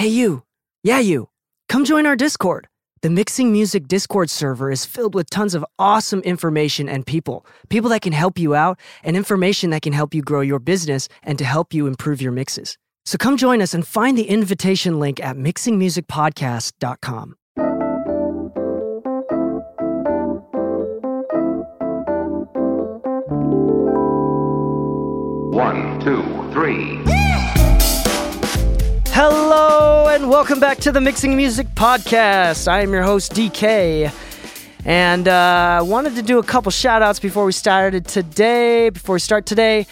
Hey, you. Yeah, you. Come join our Discord. The Mixing Music Discord server is filled with tons of awesome information and people. People that can help you out and information that can help you grow your business and to help you improve your mixes. So come join us and find the invitation link at mixingmusicpodcast.com. One, two, three. And welcome back to the Mixing Music Podcast. I am your host, DK. And uh, I wanted to do a couple shout outs before we started today, before we start today.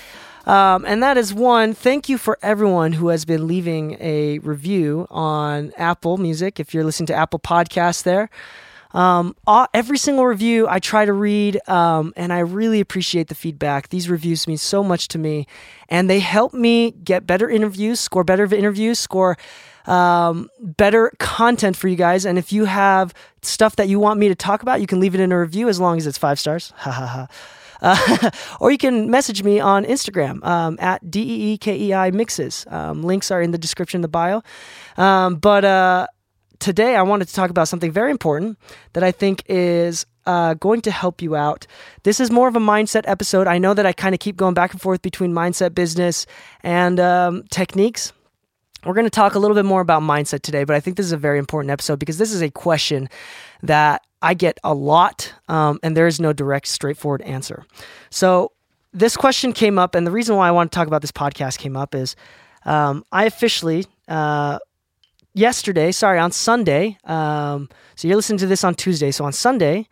Um, and that is one, thank you for everyone who has been leaving a review on Apple Music. If you're listening to Apple Podcasts there, um, all, every single review I try to read, um, and I really appreciate the feedback. These reviews mean so much to me, and they help me get better interviews, score better interviews, score um, better content for you guys. And if you have stuff that you want me to talk about, you can leave it in a review as long as it's five stars. Ha ha ha. Uh, or you can message me on Instagram um, at D E E K E I Mixes. Um, links are in the description, the bio. Um, but uh, today I wanted to talk about something very important that I think is uh, going to help you out. This is more of a mindset episode. I know that I kind of keep going back and forth between mindset, business, and um, techniques. We're going to talk a little bit more about mindset today, but I think this is a very important episode because this is a question that I get a lot, um, and there is no direct, straightforward answer. So, this question came up, and the reason why I want to talk about this podcast came up is um, I officially uh, yesterday, sorry, on Sunday, um, so you're listening to this on Tuesday. So on Sunday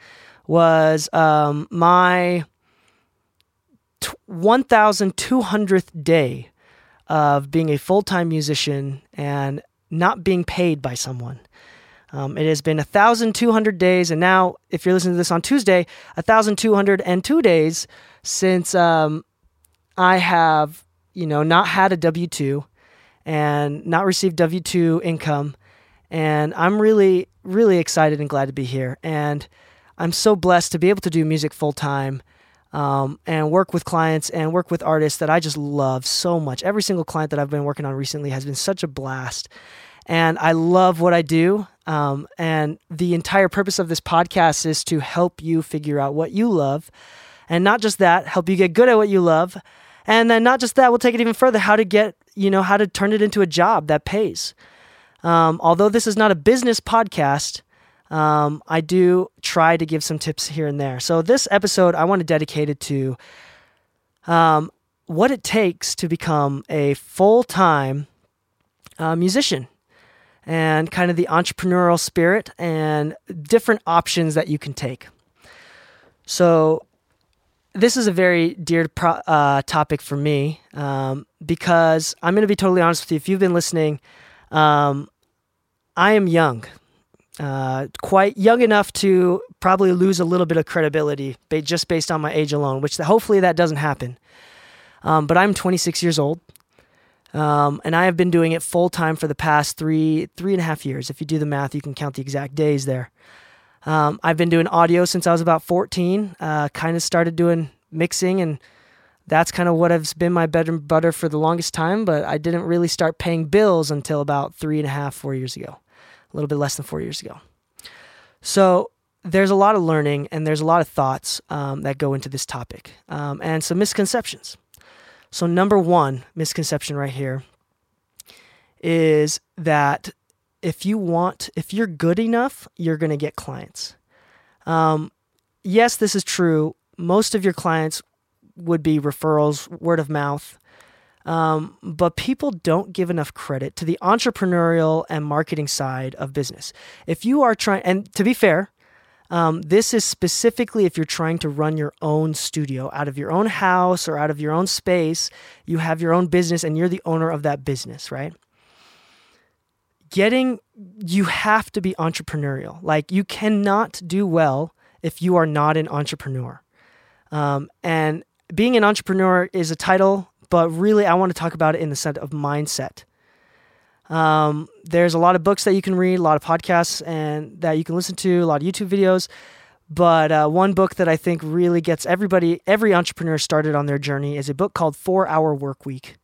was um, my t- 1,200th day of being a full time musician and not being paid by someone. Um, it has been 1,200 days, and now, if you're listening to this on Tuesday, 1,202 days since um, I have, you know, not had a W 2 and not received W 2 income. And I'm really, really excited and glad to be here. And I'm so blessed to be able to do music full time um, and work with clients and work with artists that I just love so much. Every single client that I've been working on recently has been such a blast. And I love what I do. Um, and the entire purpose of this podcast is to help you figure out what you love. And not just that, help you get good at what you love. And then not just that, we'll take it even further how to get you know, how to turn it into a job that pays. Um, although this is not a business podcast, um, I do try to give some tips here and there. So this episode, I want to dedicate it to um, what it takes to become a full time uh, musician and kind of the entrepreneurial spirit and different options that you can take. So this is a very dear pro- uh, topic for me um, because I'm going to be totally honest with you. If you've been listening, um, I am young, uh, quite young enough to probably lose a little bit of credibility just based on my age alone, which hopefully that doesn't happen. Um, but I'm 26 years old. Um, and I have been doing it full time for the past three, three and a half years. If you do the math, you can count the exact days there. Um, I've been doing audio since I was about 14. Uh, kind of started doing mixing and that's kind of what has been my bread and butter for the longest time. But I didn't really start paying bills until about three and a half, four years ago, a little bit less than four years ago. So there's a lot of learning and there's a lot of thoughts um, that go into this topic um, and some misconceptions. So, number one misconception right here is that if you want, if you're good enough, you're going to get clients. Um, yes, this is true. Most of your clients would be referrals, word of mouth. Um, but people don't give enough credit to the entrepreneurial and marketing side of business. If you are trying, and to be fair, um, this is specifically if you're trying to run your own studio out of your own house or out of your own space. You have your own business and you're the owner of that business, right? Getting, you have to be entrepreneurial. Like, you cannot do well if you are not an entrepreneur. Um, and being an entrepreneur is a title, but really, I want to talk about it in the sense of mindset. Um, there's a lot of books that you can read, a lot of podcasts and that you can listen to, a lot of YouTube videos. But uh, one book that I think really gets everybody, every entrepreneur started on their journey is a book called Four Hour Work Week.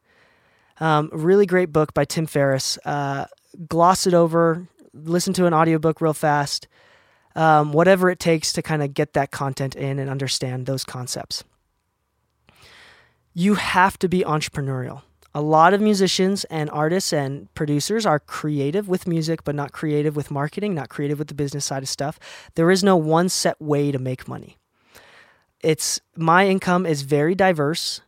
Um, really great book by Tim Ferriss. Uh, gloss it over, listen to an audiobook real fast, um, whatever it takes to kind of get that content in and understand those concepts. You have to be entrepreneurial a lot of musicians and artists and producers are creative with music, but not creative with marketing, not creative with the business side of stuff. There is no one set way to make money. It's my income is very diverse,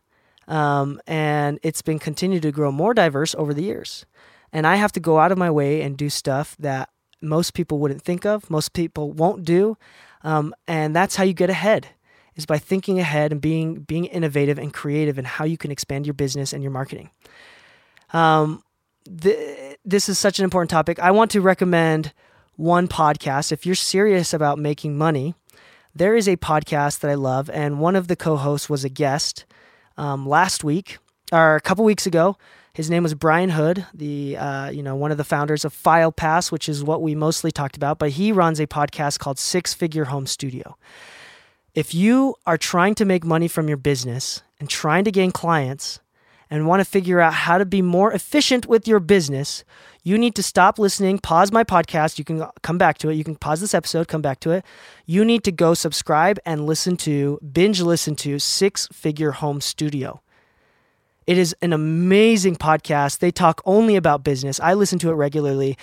um, and it's been continued to grow more diverse over the years. And I have to go out of my way and do stuff that most people wouldn't think of, most people won't do, um, and that's how you get ahead is by thinking ahead and being being innovative and creative in how you can expand your business and your marketing. Um, th- this is such an important topic. I want to recommend one podcast. If you're serious about making money, there is a podcast that I love, and one of the co-hosts was a guest um, last week or a couple weeks ago. His name was Brian Hood, the uh, you know one of the founders of FilePass, which is what we mostly talked about. But he runs a podcast called Six Figure Home Studio. If you are trying to make money from your business and trying to gain clients and want to figure out how to be more efficient with your business, you need to stop listening, pause my podcast. You can come back to it. You can pause this episode, come back to it. You need to go subscribe and listen to, binge listen to Six Figure Home Studio. It is an amazing podcast. They talk only about business. I listen to it regularly.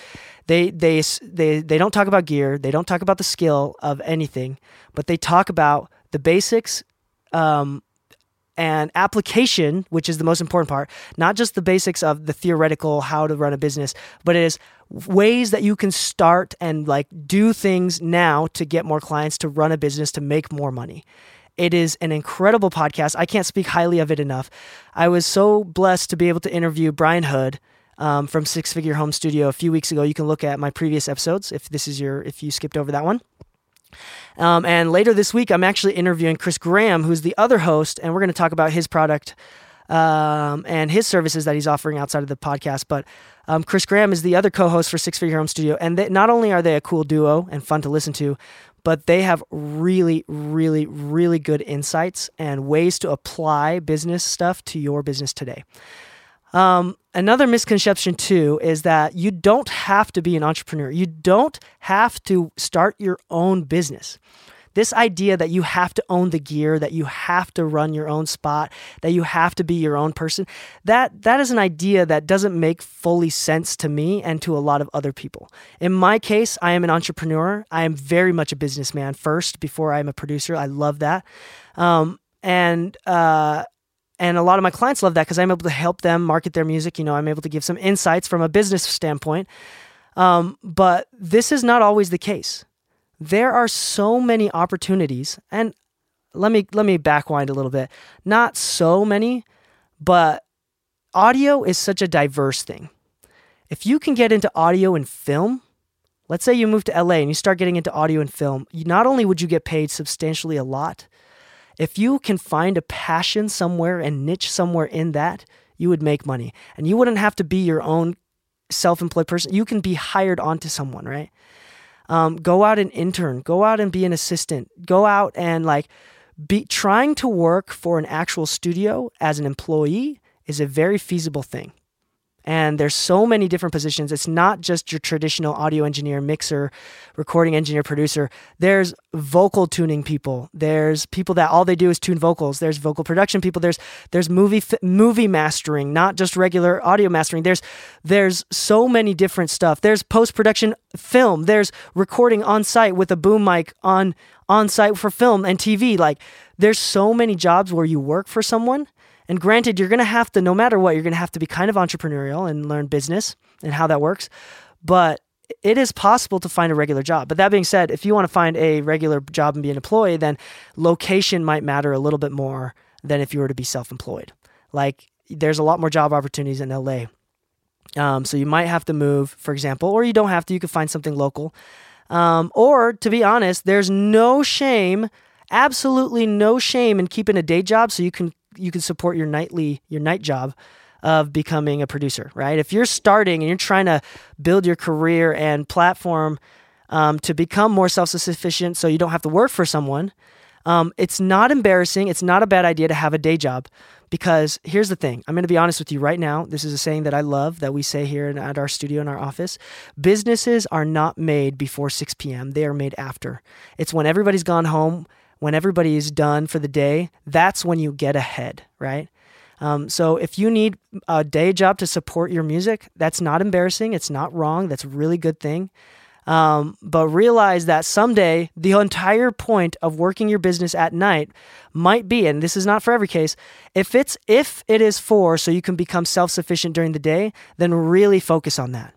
They they they they don't talk about gear. They don't talk about the skill of anything, but they talk about the basics um, and application, which is the most important part. Not just the basics of the theoretical how to run a business, but it is ways that you can start and like do things now to get more clients, to run a business, to make more money. It is an incredible podcast. I can't speak highly of it enough. I was so blessed to be able to interview Brian Hood um, from Six Figure Home Studio a few weeks ago. You can look at my previous episodes if this is your if you skipped over that one. Um, and later this week, I'm actually interviewing Chris Graham, who's the other host, and we're going to talk about his product um, and his services that he's offering outside of the podcast. But um, Chris Graham is the other co-host for Six Figure Home Studio, and they, not only are they a cool duo and fun to listen to, but they have really, really, really good insights and ways to apply business stuff to your business today. Um, another misconception, too, is that you don't have to be an entrepreneur. You don't have to start your own business. This idea that you have to own the gear, that you have to run your own spot, that you have to be your own person, that that is an idea that doesn't make fully sense to me and to a lot of other people. In my case, I am an entrepreneur. I am very much a businessman first before I'm a producer. I love that. Um, and uh, and a lot of my clients love that because I'm able to help them market their music. You know, I'm able to give some insights from a business standpoint. Um, but this is not always the case there are so many opportunities and let me let me backwind a little bit. Not so many but audio is such a diverse thing. If you can get into audio and film let's say you move to LA and you start getting into audio and film you, not only would you get paid substantially a lot if you can find a passion somewhere and niche somewhere in that you would make money. And you wouldn't have to be your own self-employed person. You can be hired onto someone right um, go out and intern, go out and be an assistant, go out and like be trying to work for an actual studio as an employee is a very feasible thing. And there's so many different positions. It's not just your traditional audio engineer, mixer, recording engineer, producer. There's vocal tuning people. There's people that all they do is tune vocals. There's vocal production people. There's there's movie movie mastering, not just regular audio mastering. There's there's so many different stuff. There's post production film. There's recording on site with a boom mic on on site for film and TV. Like there's so many jobs where you work for someone and granted, you're going to have to, no matter what, you're going to have to be kind of entrepreneurial and learn business and how that works. But it is possible to find a regular job. But that being said, if you want to find a regular job and be an employee, then location might matter a little bit more than if you were to be self employed. Like, there's a lot more job opportunities in LA. Um, so you might have to move, for example, or you don't have to. You can find something local. Um, or to be honest, there's no shame, absolutely no shame in keeping a day job so you can you can support your nightly your night job of becoming a producer, right? If you're starting and you're trying to build your career and platform um, to become more self sufficient so you don't have to work for someone, um, it's not embarrassing. It's not a bad idea to have a day job because here's the thing I'm going to be honest with you right now. This is a saying that I love that we say here in, at our studio in our office. Businesses are not made before 6 p.m., they are made after. It's when everybody's gone home when everybody is done for the day, that's when you get ahead, right? Um, so if you need a day job to support your music, that's not embarrassing. It's not wrong. That's a really good thing. Um, but realize that someday the entire point of working your business at night might be, and this is not for every case, if it's if it is for so you can become self-sufficient during the day, then really focus on that.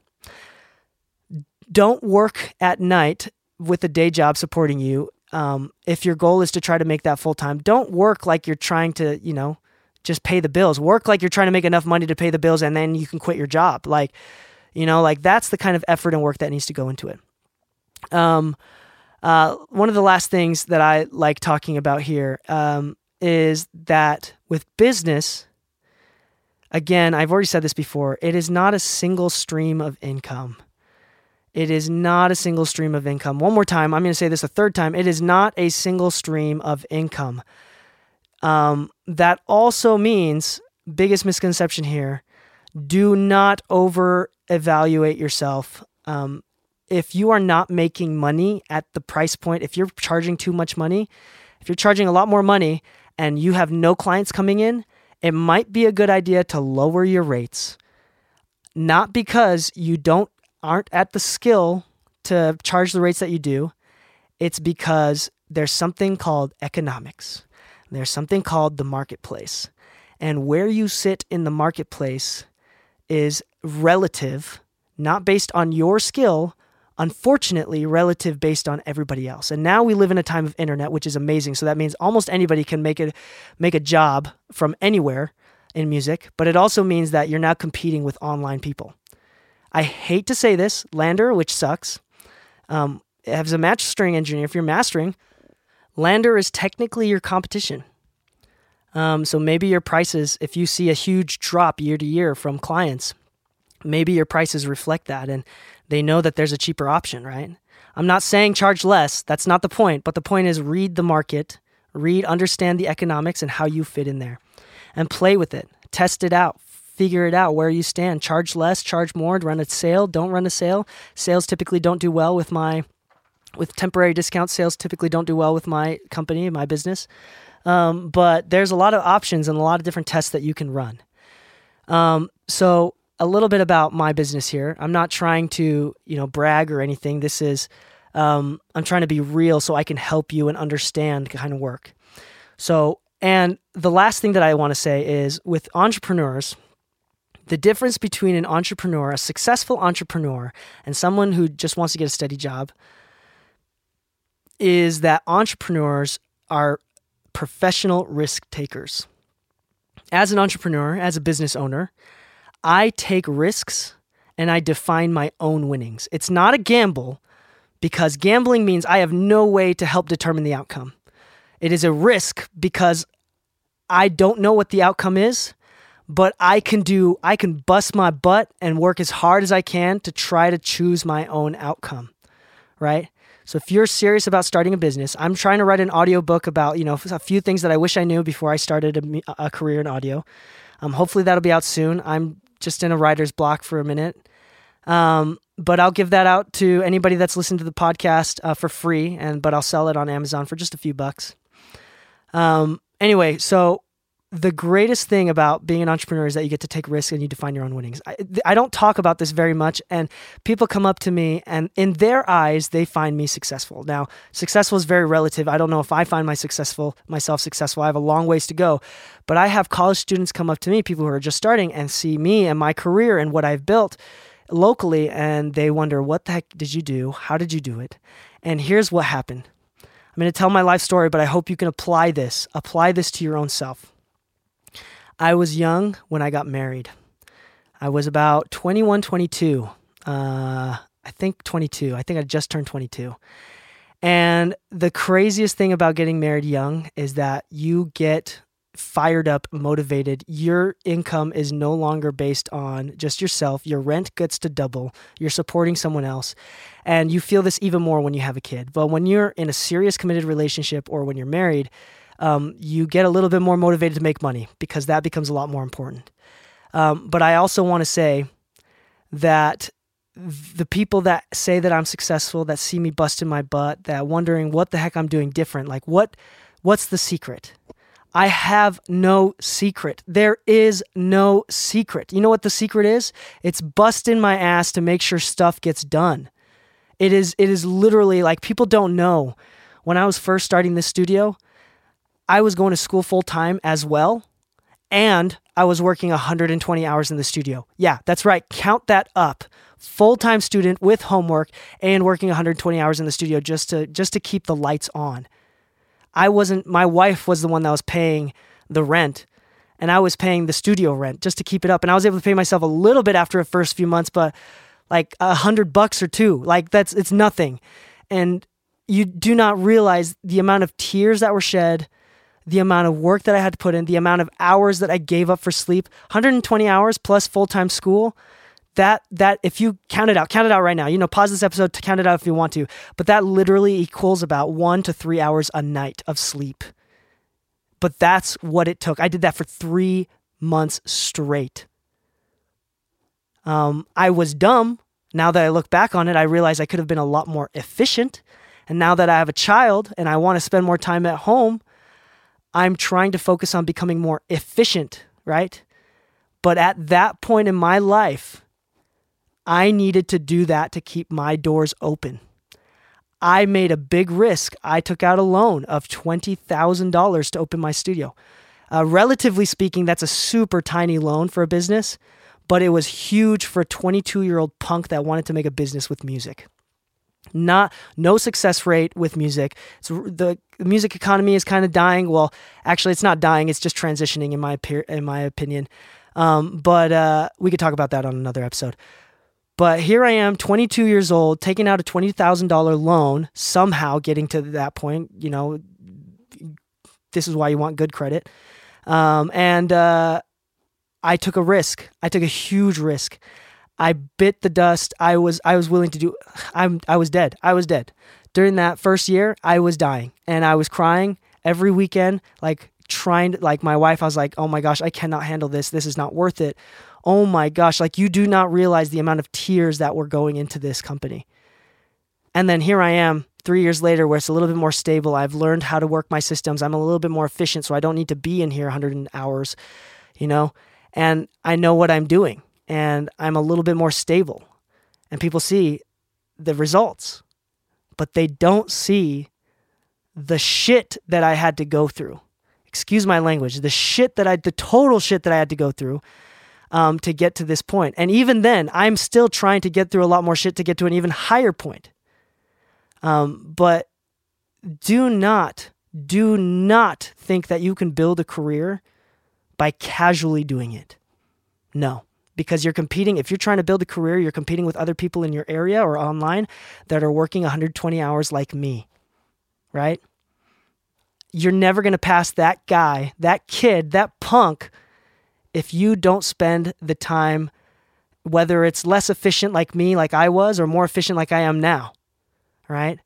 Don't work at night with a day job supporting you um, if your goal is to try to make that full time, don't work like you're trying to, you know, just pay the bills. Work like you're trying to make enough money to pay the bills and then you can quit your job. Like, you know, like that's the kind of effort and work that needs to go into it. Um, uh, one of the last things that I like talking about here um, is that with business, again, I've already said this before, it is not a single stream of income. It is not a single stream of income. One more time, I'm going to say this a third time. It is not a single stream of income. Um, that also means, biggest misconception here, do not over evaluate yourself. Um, if you are not making money at the price point, if you're charging too much money, if you're charging a lot more money and you have no clients coming in, it might be a good idea to lower your rates. Not because you don't aren't at the skill to charge the rates that you do, it's because there's something called economics. There's something called the marketplace. And where you sit in the marketplace is relative, not based on your skill, unfortunately, relative based on everybody else. And now we live in a time of internet, which is amazing. So that means almost anybody can make it make a job from anywhere in music, but it also means that you're now competing with online people. I hate to say this, LANDR, which sucks, um, as a mastering engineer, if you're mastering, LANDR is technically your competition. Um, so maybe your prices, if you see a huge drop year to year from clients, maybe your prices reflect that and they know that there's a cheaper option, right? I'm not saying charge less. That's not the point. But the point is read the market, read, understand the economics and how you fit in there, and play with it. Test it out figure it out where you stand. Charge less, charge more, run a sale, don't run a sale. Sales typically don't do well with my with temporary discount sales typically don't do well with my company, my business. Um, but there's a lot of options and a lot of different tests that you can run. Um, so a little bit about my business here. I'm not trying to, you know, brag or anything. This is, um, I'm trying to be real so I can help you and understand kind of work. So, and the last thing that I want to say is with entrepreneurs, the difference between an entrepreneur, a successful entrepreneur, and someone who just wants to get a steady job is that entrepreneurs are professional risk takers. As an entrepreneur, as a business owner, I take risks and I define my own winnings. It's not a gamble because gambling means I have no way to help determine the outcome. It is a risk because I don't know what the outcome is but I can do, I can bust my butt and work as hard as I can to try to choose my own outcome, right? So if you're serious about starting a business, I'm trying to write an audio book about, you know, a few things that I wish I knew before I started a, a career in audio. Um, hopefully that'll be out soon. I'm just in a writer's block for a minute. Um, but I'll give that out to anybody that's listened to the podcast uh, for free, and but I'll sell it on Amazon for just a few bucks. Um, anyway, so the greatest thing about being an entrepreneur is that you get to take risks and you define your own winnings. I, I, don't talk about this very much, and people come up to me, and in their eyes, they find me successful. Now, successful is very relative. I don't know if I find my successful myself successful. I have a long ways to go, but I have college students come up to me, people who are just starting, and see me and my career and what I've built locally, and they wonder, "What the heck did you do? How did you do it?" And here's what happened. I'm going to tell my life story, but I hope you can apply this. Apply this to your own self. I was young when I got married. I was about 21, 22. Uh, I think 22. I think I just turned 22. And the craziest thing about getting married young is that you get fired up, motivated. Your income is no longer based on just yourself. Your rent gets to double. You're supporting someone else. And you feel this even more when you have a kid. But when you're in a serious committed relationship or when you're married, um, you get a little bit more motivated to make money because that becomes a lot more important. Um, but I also want to say that the people that say that I'm successful, that see me busting my butt, that wondering what the heck I'm doing different, like what what's the secret? I have no secret. There is no secret. You know what the secret is? It's busting my ass to make sure stuff gets done. It is it is literally like people don't know. When I was first starting this studio, I was going to school full time as well, and I was working 120 hours in the studio. Yeah, that's right. Count that up. Full time student with homework and working 120 hours in the studio just to just to keep the lights on. I wasn't. My wife was the one that was paying the rent, and I was paying the studio rent just to keep it up. And I was able to pay myself a little bit after the first few months, but like a hundred bucks or two, like that's it's nothing. And you do not realize the amount of tears that were shed the amount of work that I had to put in, the amount of hours that I gave up for sleep, 120 hours plus full-time school. That that if you count it out, count it out right now. You know, pause this episode to count it out if you want to. But that literally equals about 1 to 3 hours a night of sleep. But that's what it took. I did that for 3 months straight. Um, I was dumb. Now that I look back on it, I realize I could have been a lot more efficient. And now that I have a child and I want to spend more time at home, I'm trying to focus on becoming more efficient, right? But at that point in my life, I needed to do that to keep my doors open. I made a big risk. I took out a loan of $20,000 to open my studio. Uh, relatively speaking, that's a super tiny loan for a business, but it was huge for a 22 year old punk that wanted to make a business with music not no success rate with music. So the music economy is kind of dying. Well, actually, it's not dying. It's just transitioning, in my in my opinion. Um, but uh, we could talk about that on another episode. But here I am, 22 years old, taking out a $20,000 loan, somehow getting to that point. You know, this is why you want good credit. Um, and uh, I took a risk. I took a huge risk. I bit the dust. I was I was willing to do I'm I was dead. I was dead. During that first year, I was dying and I was crying every weekend like trying to like my wife I was like, "Oh my gosh, I cannot handle this. This is not worth it." Oh my gosh, like you do not realize the amount of tears that were going into this company. And then here I am 3 years later where it's a little bit more stable. I've learned how to work my systems. I'm a little bit more efficient so I don't need to be in here 100 hours, you know? And I know what I'm doing and I'm a little bit more stable. And people see the results, but they don't see the shit that I had to go through. Excuse my language, the shit that I, the total shit that I had to go through um, to get to this point. And even then, I'm still trying to get through a lot more shit to get to an even higher point. Um, but do not, do not think that you can build a career by casually doing it. No because you're competing. If you're trying to build a career, you're competing with other people in your area or online that are working 120 hours like me, right? You're never going to pass that guy, that kid, that punk if you don't spend the time, whether it's less efficient like me, like I was, or more efficient like I am now, right?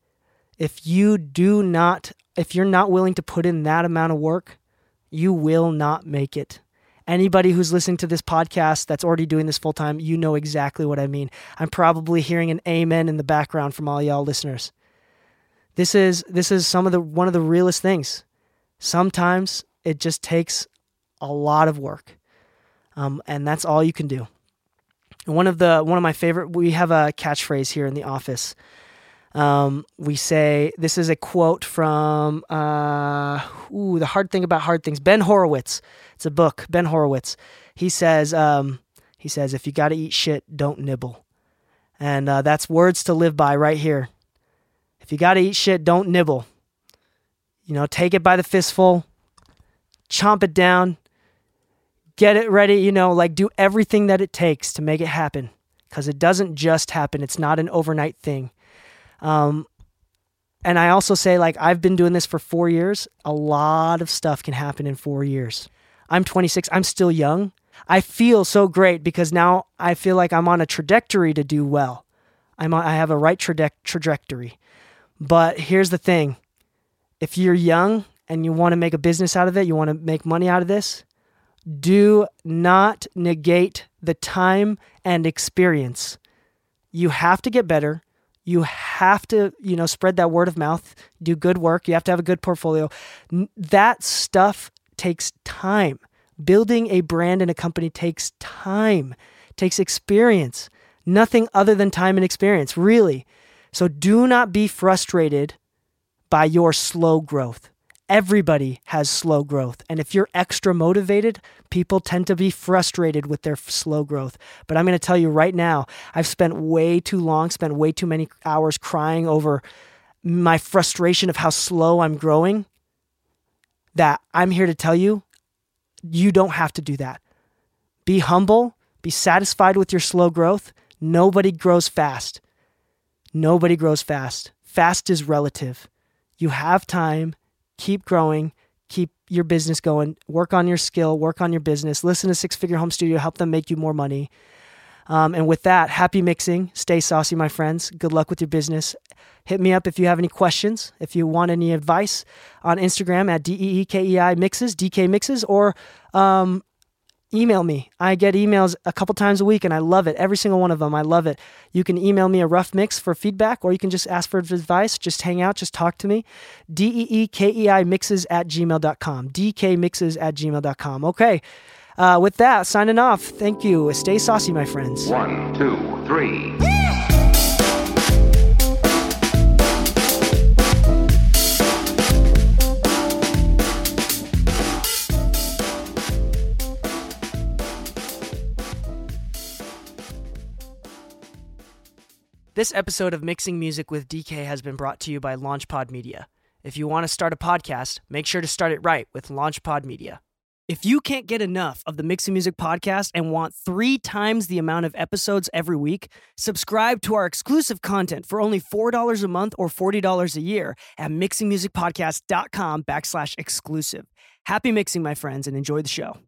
If you do not, if you're not willing to put in that amount of work, you will not make it. Anybody who's listening to this podcast that's already doing this full time, you know exactly what I mean. I'm probably hearing an amen in the background from all y'all listeners. This is this is some of the one of the realest things. Sometimes it just takes a lot of work, um, and that's all you can do. One of the one of my favorite. We have a catchphrase here in the office. Um, we say this is a quote from uh, ooh, the hard thing about hard things. Ben Horowitz. It's a book. Ben Horowitz. He says um, he says if you got to eat shit, don't nibble, and uh, that's words to live by right here. If you got to eat shit, don't nibble. You know, take it by the fistful, chomp it down, get it ready. You know, like do everything that it takes to make it happen because it doesn't just happen. It's not an overnight thing. Um, and I also say, like, I've been doing this for four years. A lot of stuff can happen in four years. I'm 26. I'm still young. I feel so great because now I feel like I'm on a trajectory to do well. I'm on, I have a right traje- trajectory. But here's the thing if you're young and you want to make a business out of it, you want to make money out of this, do not negate the time and experience. You have to get better. You have to, you know, spread that word of mouth, do good work. You have to have a good portfolio. That stuff takes time. Building a brand and a company takes time, takes experience. Nothing other than time and experience, really. So do not be frustrated by your slow growth. Everybody has slow growth. And if you're extra motivated, people tend to be frustrated with their slow growth. But I'm going to tell you right now, I've spent way too long, spent way too many hours crying over my frustration of how slow I'm growing. That I'm here to tell you, you don't have to do that. Be humble, be satisfied with your slow growth. Nobody grows fast. Nobody grows fast. Fast is relative. You have time keep growing, keep your business going, work on your skill, work on your business, listen to Six Figure Home Studio, help them make you more money. Um, and with that, happy mixing. Stay saucy, my friends. Good luck with your business. Hit me up if you have any questions, if you want any advice on Instagram at DEEKEI Mixes, DK Mixes, or um, email me. I get emails a couple times a week and I love it. Every single one of them. I love it. You can email me a rough mix for feedback or you can just ask for advice. Just hang out, just talk to me. D E E K E I mixes at gmail.com. DK mixes at gmail.com. Okay. Uh, with that, signing off. Thank you. Stay saucy, my friends. One, two, three. This episode of Mixing Music with DK has been brought to you by LaunchPod Media. If you want to start a podcast, make sure to start it right with LaunchPod Media. If you can't get enough of the Mixing Music podcast and want three times the amount of episodes every week, subscribe to our exclusive content for only $4 a month or $40 a year at mixingmusicpodcast.com backslash exclusive. Happy mixing, my friends, and enjoy the show.